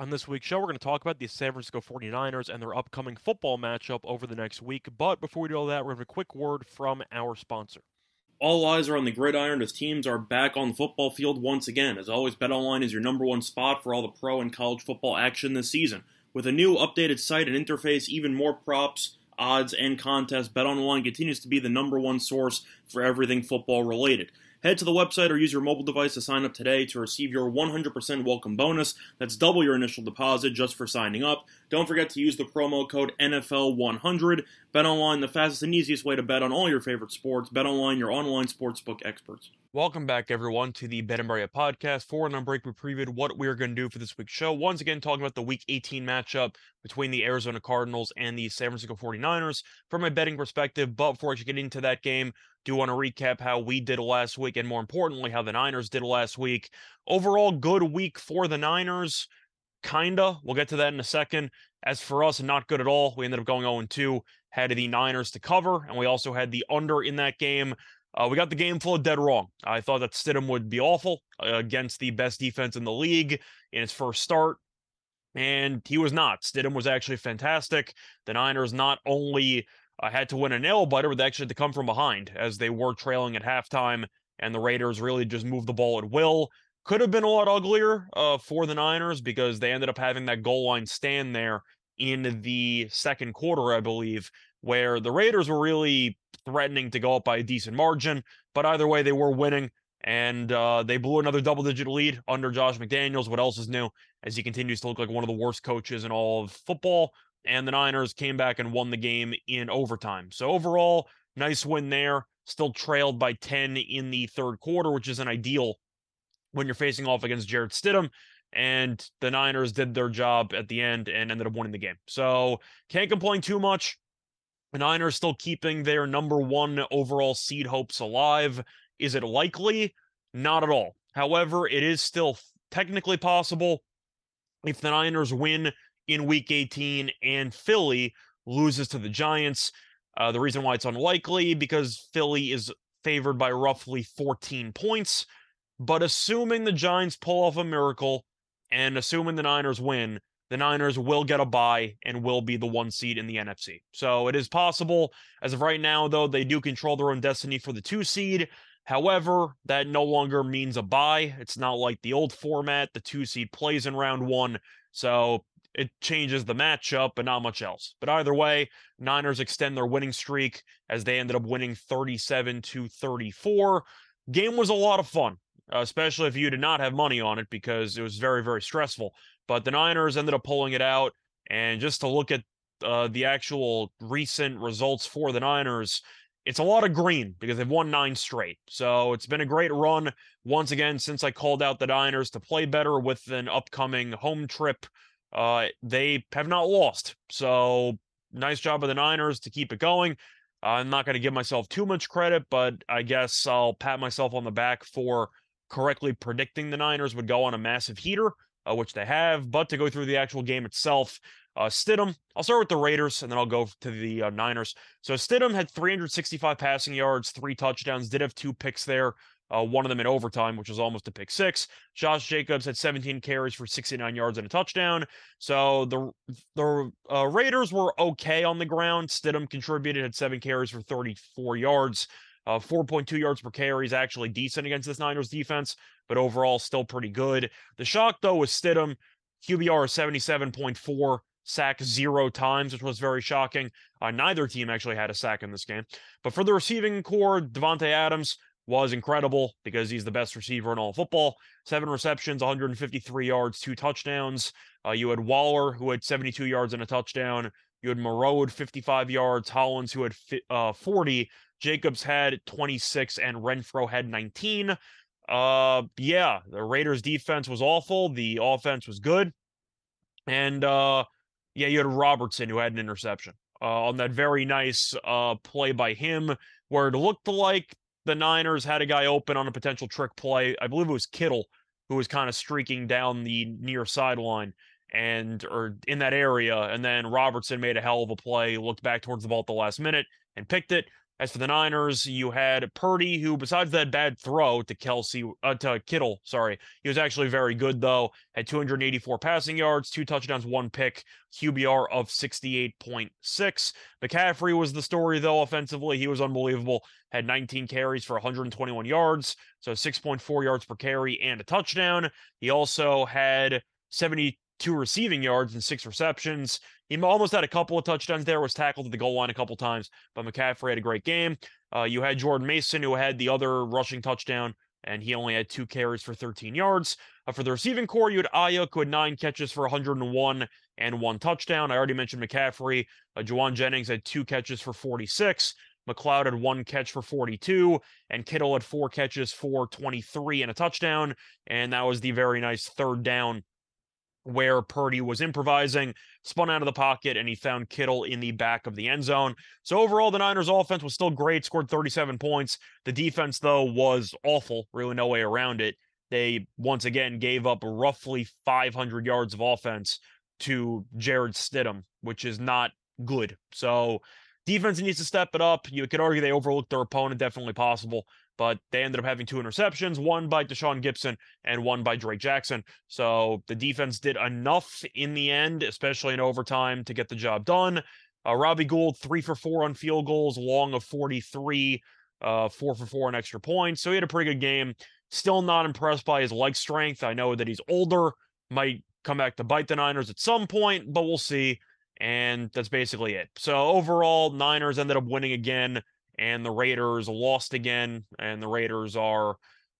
On this week's show, we're going to talk about the San Francisco 49ers and their upcoming football matchup over the next week. But before we do all that, we're going to have a quick word from our sponsor. All eyes are on the gridiron as teams are back on the football field once again. As always, BetOnline is your number one spot for all the pro and college football action this season. With a new updated site and interface, even more props, odds, and contests, BetOnline continues to be the number one source for everything football related. Head to the website or use your mobile device to sign up today to receive your 100% welcome bonus. That's double your initial deposit just for signing up. Don't forget to use the promo code NFL100. BetOnline, the fastest and easiest way to bet on all your favorite sports. BetOnline, your online sportsbook experts. Welcome back, everyone, to the Betting Area podcast. For a break, we previewed what we are going to do for this week's show. Once again, talking about the Week 18 matchup between the Arizona Cardinals and the San Francisco 49ers from a betting perspective. But before I get into that game, do want to recap how we did last week and more importantly, how the Niners did last week. Overall, good week for the Niners. Kinda. We'll get to that in a second. As for us, not good at all. We ended up going 0 2. Had the Niners to cover, and we also had the under in that game. Uh, we got the game full of dead wrong. I thought that Stidham would be awful uh, against the best defense in the league in his first start, and he was not. Stidham was actually fantastic. The Niners not only uh, had to win a nail biter, but they actually had to come from behind as they were trailing at halftime, and the Raiders really just moved the ball at will. Could have been a lot uglier uh, for the Niners because they ended up having that goal line stand there in the second quarter, I believe, where the Raiders were really threatening to go up by a decent margin. But either way, they were winning, and uh, they blew another double digit lead under Josh McDaniels. What else is new as he continues to look like one of the worst coaches in all of football? And the Niners came back and won the game in overtime. So overall, nice win there. Still trailed by 10 in the third quarter, which isn't ideal when you're facing off against Jarrett Stidham. And the Niners did their job at the end and ended up winning the game. So can't complain too much. The Niners still keeping their number one overall seed hopes alive. Is it likely? Not at all. However, it is still technically possible if the Niners win in week 18 and Philly loses to the Giants. Uh, the reason why it's unlikely because Philly is favored by roughly 14 points. But assuming the Giants pull off a miracle and assuming the Niners win, the Niners will get a bye and will be the one seed in the NFC. So it is possible. As of right now, though, they do control their own destiny for the two seed. However, that no longer means a bye. It's not like the old format. The two seed plays in round one. So it changes the matchup, but not much else. But either way, Niners extend their winning streak as they ended up winning 37 to 34. Game was a lot of fun especially if you did not have money on it because it was very, very stressful. But the Niners ended up pulling it out. And just to look at uh, the actual recent results for the Niners, it's a lot of green because they've won nine straight. So it's been a great run once again since I called out the Niners to play better with an upcoming home trip. Uh, they have not lost. So nice job of the Niners to keep it going. I'm not going to give myself too much credit, but I guess I'll pat myself on the back for correctly predicting the Niners would go on a massive heater, uh, which they have. But to go through the actual game itself, uh, Stidham, I'll start with the Raiders and then I'll go to the uh, Niners. So Stidham had 365 passing yards, three touchdowns, did have two picks there. Uh, one of them in overtime, which was almost a pick six. Josh Jacobs had 17 carries for 69 yards and a touchdown. So the the uh, Raiders were okay on the ground. Stidham contributed, had seven carries for 34 yards. Uh, 4.2 yards per carry is actually decent against this Niners defense, but overall still pretty good. The shock, though, was Stidham. QBR 77.4, sack zero times, which was very shocking. Uh, neither team actually had a sack in this game. But for the receiving core, Davante Adams was incredible because he's the best receiver in all football. Seven receptions, 153 yards, two touchdowns. Uh, you had Waller, who had 72 yards and a touchdown. You had Moreau 55 yards, Hollins, who had uh, 40. Jacobs had 26, and Renfro had 19. Uh, yeah, the Raiders' defense was awful. The offense was good. And uh, yeah, you had Robertson, who had an interception uh, on that very nice uh, play by him, where it looked like the Niners had a guy open on a potential trick play. I believe it was Kittle who was kind of streaking down the near sideline and or in that area. And then Robertson made a hell of a play, looked back towards the ball at the last minute and picked it. As for the Niners, you had Purdy, who, besides that bad throw to Kelsey uh, to Kittle, sorry, he was actually very good though. Had 284 passing yards, two touchdowns, one pick, QBR of 68.6. McCaffrey was the story though. Offensively, he was unbelievable. Had 19 carries for 121 yards, so 6.4 yards per carry and a touchdown. He also had 70 two receiving yards and six receptions. He almost had a couple of touchdowns there, was tackled at the goal line a couple times, but McCaffrey had a great game. Uh, you had Jordan Mason, who had the other rushing touchdown, and he only had two carries for 13 yards. Uh, for the receiving core, you had Aiyuk, who had nine catches for 101 and one touchdown. I already mentioned McCaffrey. Uh, Jauan Jennings had two catches for 46. McCloud had one catch for 42, and Kittle had four catches for 23 and a touchdown. And that was the very nice third down where Purdy was improvising, spun out of the pocket, and he found Kittle in the back of the end zone. So overall, the Niners' offense was still great, scored 37 points. The defense, though, was awful, really no way around it. They once again gave up roughly 500 yards of offense to Jarrett Stidham, which is not good. So defense needs to step it up. You could argue they overlooked their opponent, definitely possible but they ended up having two interceptions, one by Tashaun Gipson and one by Drake Jackson. So the defense did enough in the end, especially in overtime, to get the job done. Uh, Robbie Gould, three for four on field goals, long of 43, uh, four for four on extra points. So he had a pretty good game. Still not impressed by his leg strength. I know that he's older, might come back to bite the Niners at some point, but we'll see. And that's basically it. So overall, Niners ended up winning again and the Raiders lost again, and the Raiders are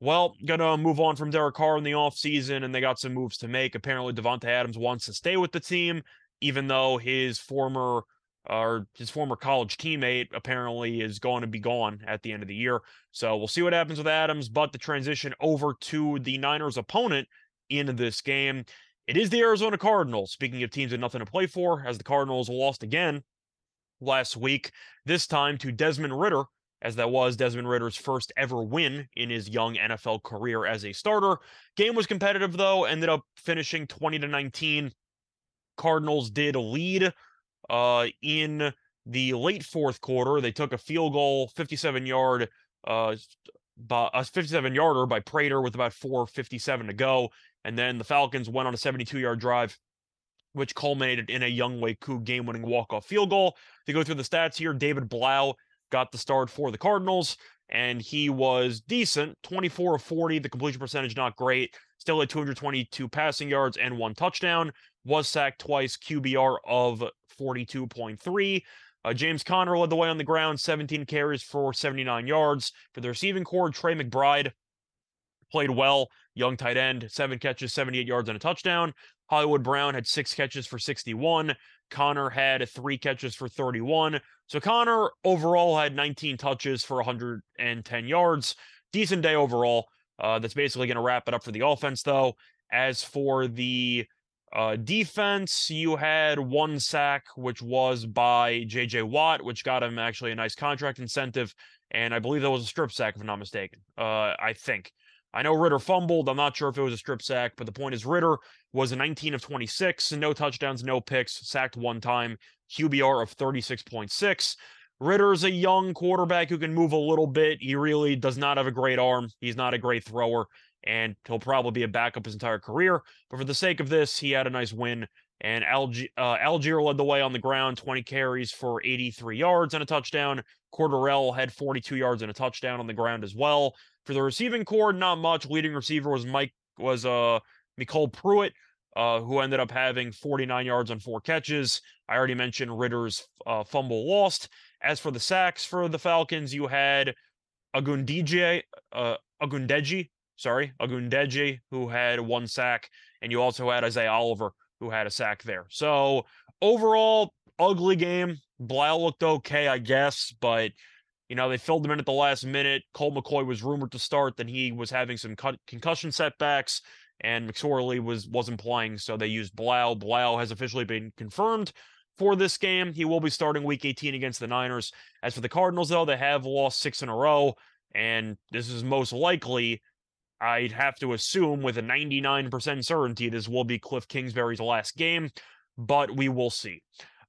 well, gonna move on from Derek Carr in the offseason, and they got some moves to make. Apparently, Davante Adams wants to stay with the team, even though his former or his former college teammate apparently is going to be gone at the end of the year. So we'll see what happens with Adams. But the transition over to the Niners' opponent in this game, it is the Arizona Cardinals. Speaking of teams with nothing to play for, as the Cardinals lost again last week, this time to Desmond Ridder, as that was Desmond Ridder's first ever win in his young NFL career as a starter. Game was competitive though, ended up finishing 20 to 19. Cardinals did lead uh, in the late fourth quarter. They took a field goal, 57 yard, uh, a 57 yarder by Prater with about 4:57 to go, and then the Falcons went on a 72 yard drive which culminated in a Younghoe Koo game winning walk off field goal. To go through the stats here, David Blough got the start for the Cardinals, and he was decent 24 of 40. The completion percentage, not great. Still at 222 passing yards and one touchdown. Was sacked twice, QBR of 42.3. Uh, James Conner led the way on the ground, 17 carries for 79 yards. For the receiving core, Trey McBride played well. Young tight end, seven catches, 78 yards, and a touchdown. Hollywood Brown had six catches for 61. Conner had three catches for 31. So Conner overall had 19 touches for 110 yards. Decent day overall. Uh, that's basically going to wrap it up for the offense, though. As for the uh, defense, you had one sack, which was by JJ Watt, which got him actually a nice contract incentive. And I believe that was a strip sack, if I'm not mistaken. Uh, I think. I know Ridder fumbled. I'm not sure if it was a strip sack, but the point is Ridder was a 19 of 26, no touchdowns, no picks, sacked one time, QBR of 36.6. Ridder's a young quarterback who can move a little bit. He really does not have a great arm. He's not a great thrower, and he'll probably be a backup his entire career. But for the sake of this, he had a nice win. And Algier, uh, Allgeier led the way on the ground, 20 carries for 83 yards and a touchdown. Cordarrelle had 42 yards and a touchdown on the ground as well. For the receiving core, not much. Leading receiver was Mike was uh MyCole Pruitt. uh, who ended up having 49 yards on four catches. I already mentioned Ridder's uh, fumble lost. As for the sacks for the Falcons, you had Agundije, uh, Agundeji, sorry, Agundeji, who had one sack, and you also had Isaiah Oliver, who had a sack there. So overall, ugly game. Blough looked okay, I guess, but you know they filled him in at the last minute. Colt McCoy was rumored to start, then he was having some concussion setbacks, and McSorley was wasn't playing, so they used Blough. Blough has officially been confirmed for this game. He will be starting Week 18 against the Niners. As for the Cardinals, though, they have lost six in a row, and this is most likely I'd have to assume with a 99% certainty this will be Cliff Kingsbury's last game, but we will see.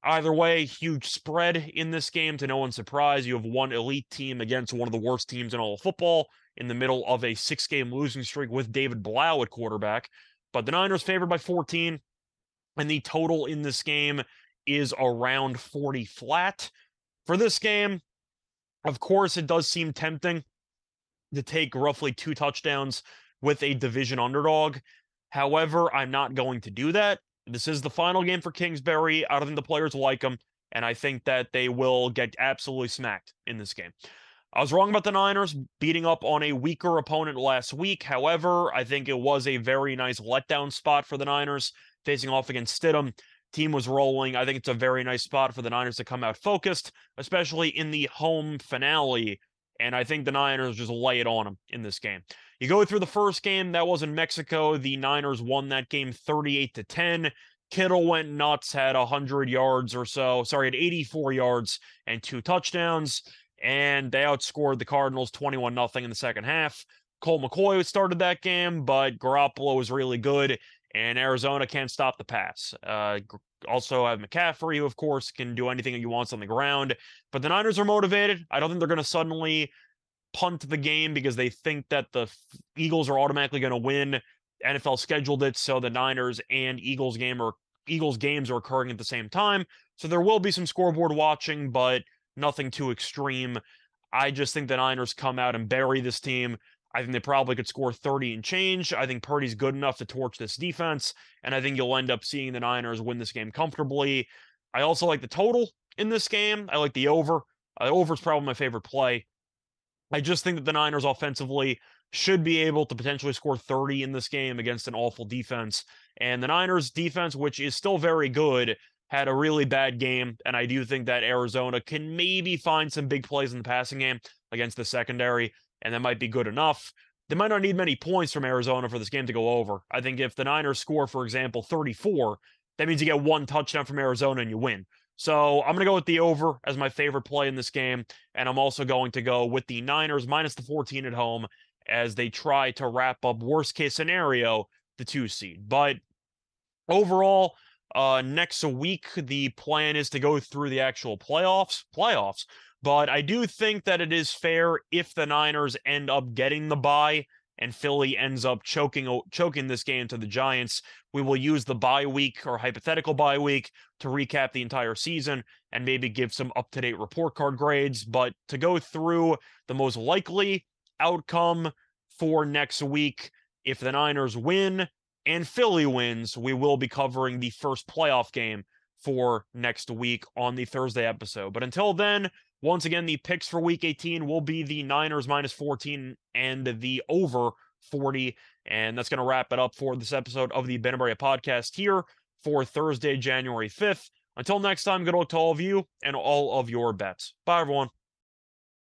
Either way, huge spread in this game to no one's surprise. You have one elite team against one of the worst teams in all of football in the middle of a six game losing streak with David Blough at quarterback. But the Niners favored by 14, and the total in this game is around 40 flat. For this game, of course, it does seem tempting to take roughly two touchdowns with a division underdog. However, I'm not going to do that. This is the final game for Kingsbury. I don't think the players like him, and I think that they will get absolutely smacked in this game. I was wrong about the Niners beating up on a weaker opponent last week. However, I think it was a very nice letdown spot for the Niners facing off against Stidham. Team was rolling. I think it's a very nice spot for the Niners to come out focused, especially in the home finale and I think the Niners just lay it on them in this game. You go through the first game, that was in Mexico. The Niners won that game 38 to 10. Kittle went nuts, had 100 yards or so. Sorry, had 84 yards and two touchdowns. And they outscored the Cardinals 21 0 in the second half. Colt McCoy started that game, but Garoppolo was really good, and Arizona can't stop the pass. Uh, also have McCaffrey, who of course can do anything he wants on the ground. But the Niners are motivated. I don't think they're going to suddenly punt the game because they think that the Eagles are automatically going to win. NFL scheduled it so the Niners and Eagles game or Eagles games are occurring at the same time. So there will be some scoreboard watching, but nothing too extreme. I just think the Niners come out and bury this team. I think they probably could score 30 and change. I think Purdy's good enough to torch this defense, and I think you'll end up seeing the Niners win this game comfortably. I also like the total in this game. I like the over. Uh, over is probably my favorite play. I just think that the Niners offensively should be able to potentially score 30 in this game against an awful defense. And the Niners defense, which is still very good, had a really bad game. And I do think that Arizona can maybe find some big plays in the passing game against the secondary and that might be good enough. They might not need many points from Arizona for this game to go over. I think if the Niners score, for example, 34, that means you get one touchdown from Arizona and you win. So I'm going to go with the over as my favorite play in this game. And I'm also going to go with the Niners minus the 14 at home as they try to wrap up, worst case scenario, the two seed. But overall, uh, next week, the plan is to go through the actual playoffs. Playoffs. But I do think that it is fair if the Niners end up getting the bye and Philly ends up choking choking this game to the Giants. We will use the bye week or hypothetical bye week to recap the entire season and maybe give some up-to-date report card grades, but to go through the most likely outcome for next week if the Niners win and Philly wins, we will be covering the first playoff game for next week on the Thursday episode. But until then, once again, the picks for week 18 will be the Niners minus 14 and the over 40. And that's going to wrap it up for this episode of the Ben podcast here for Thursday, January 5th. Until next time, good luck to all of you and all of your bets. Bye, everyone.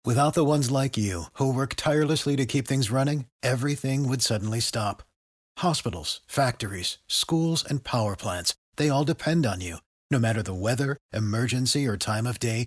Without the ones like you who work tirelessly to keep things running, everything would suddenly stop. Hospitals, factories, schools, and power plants, they all depend on you. No matter the weather, emergency, or time of day,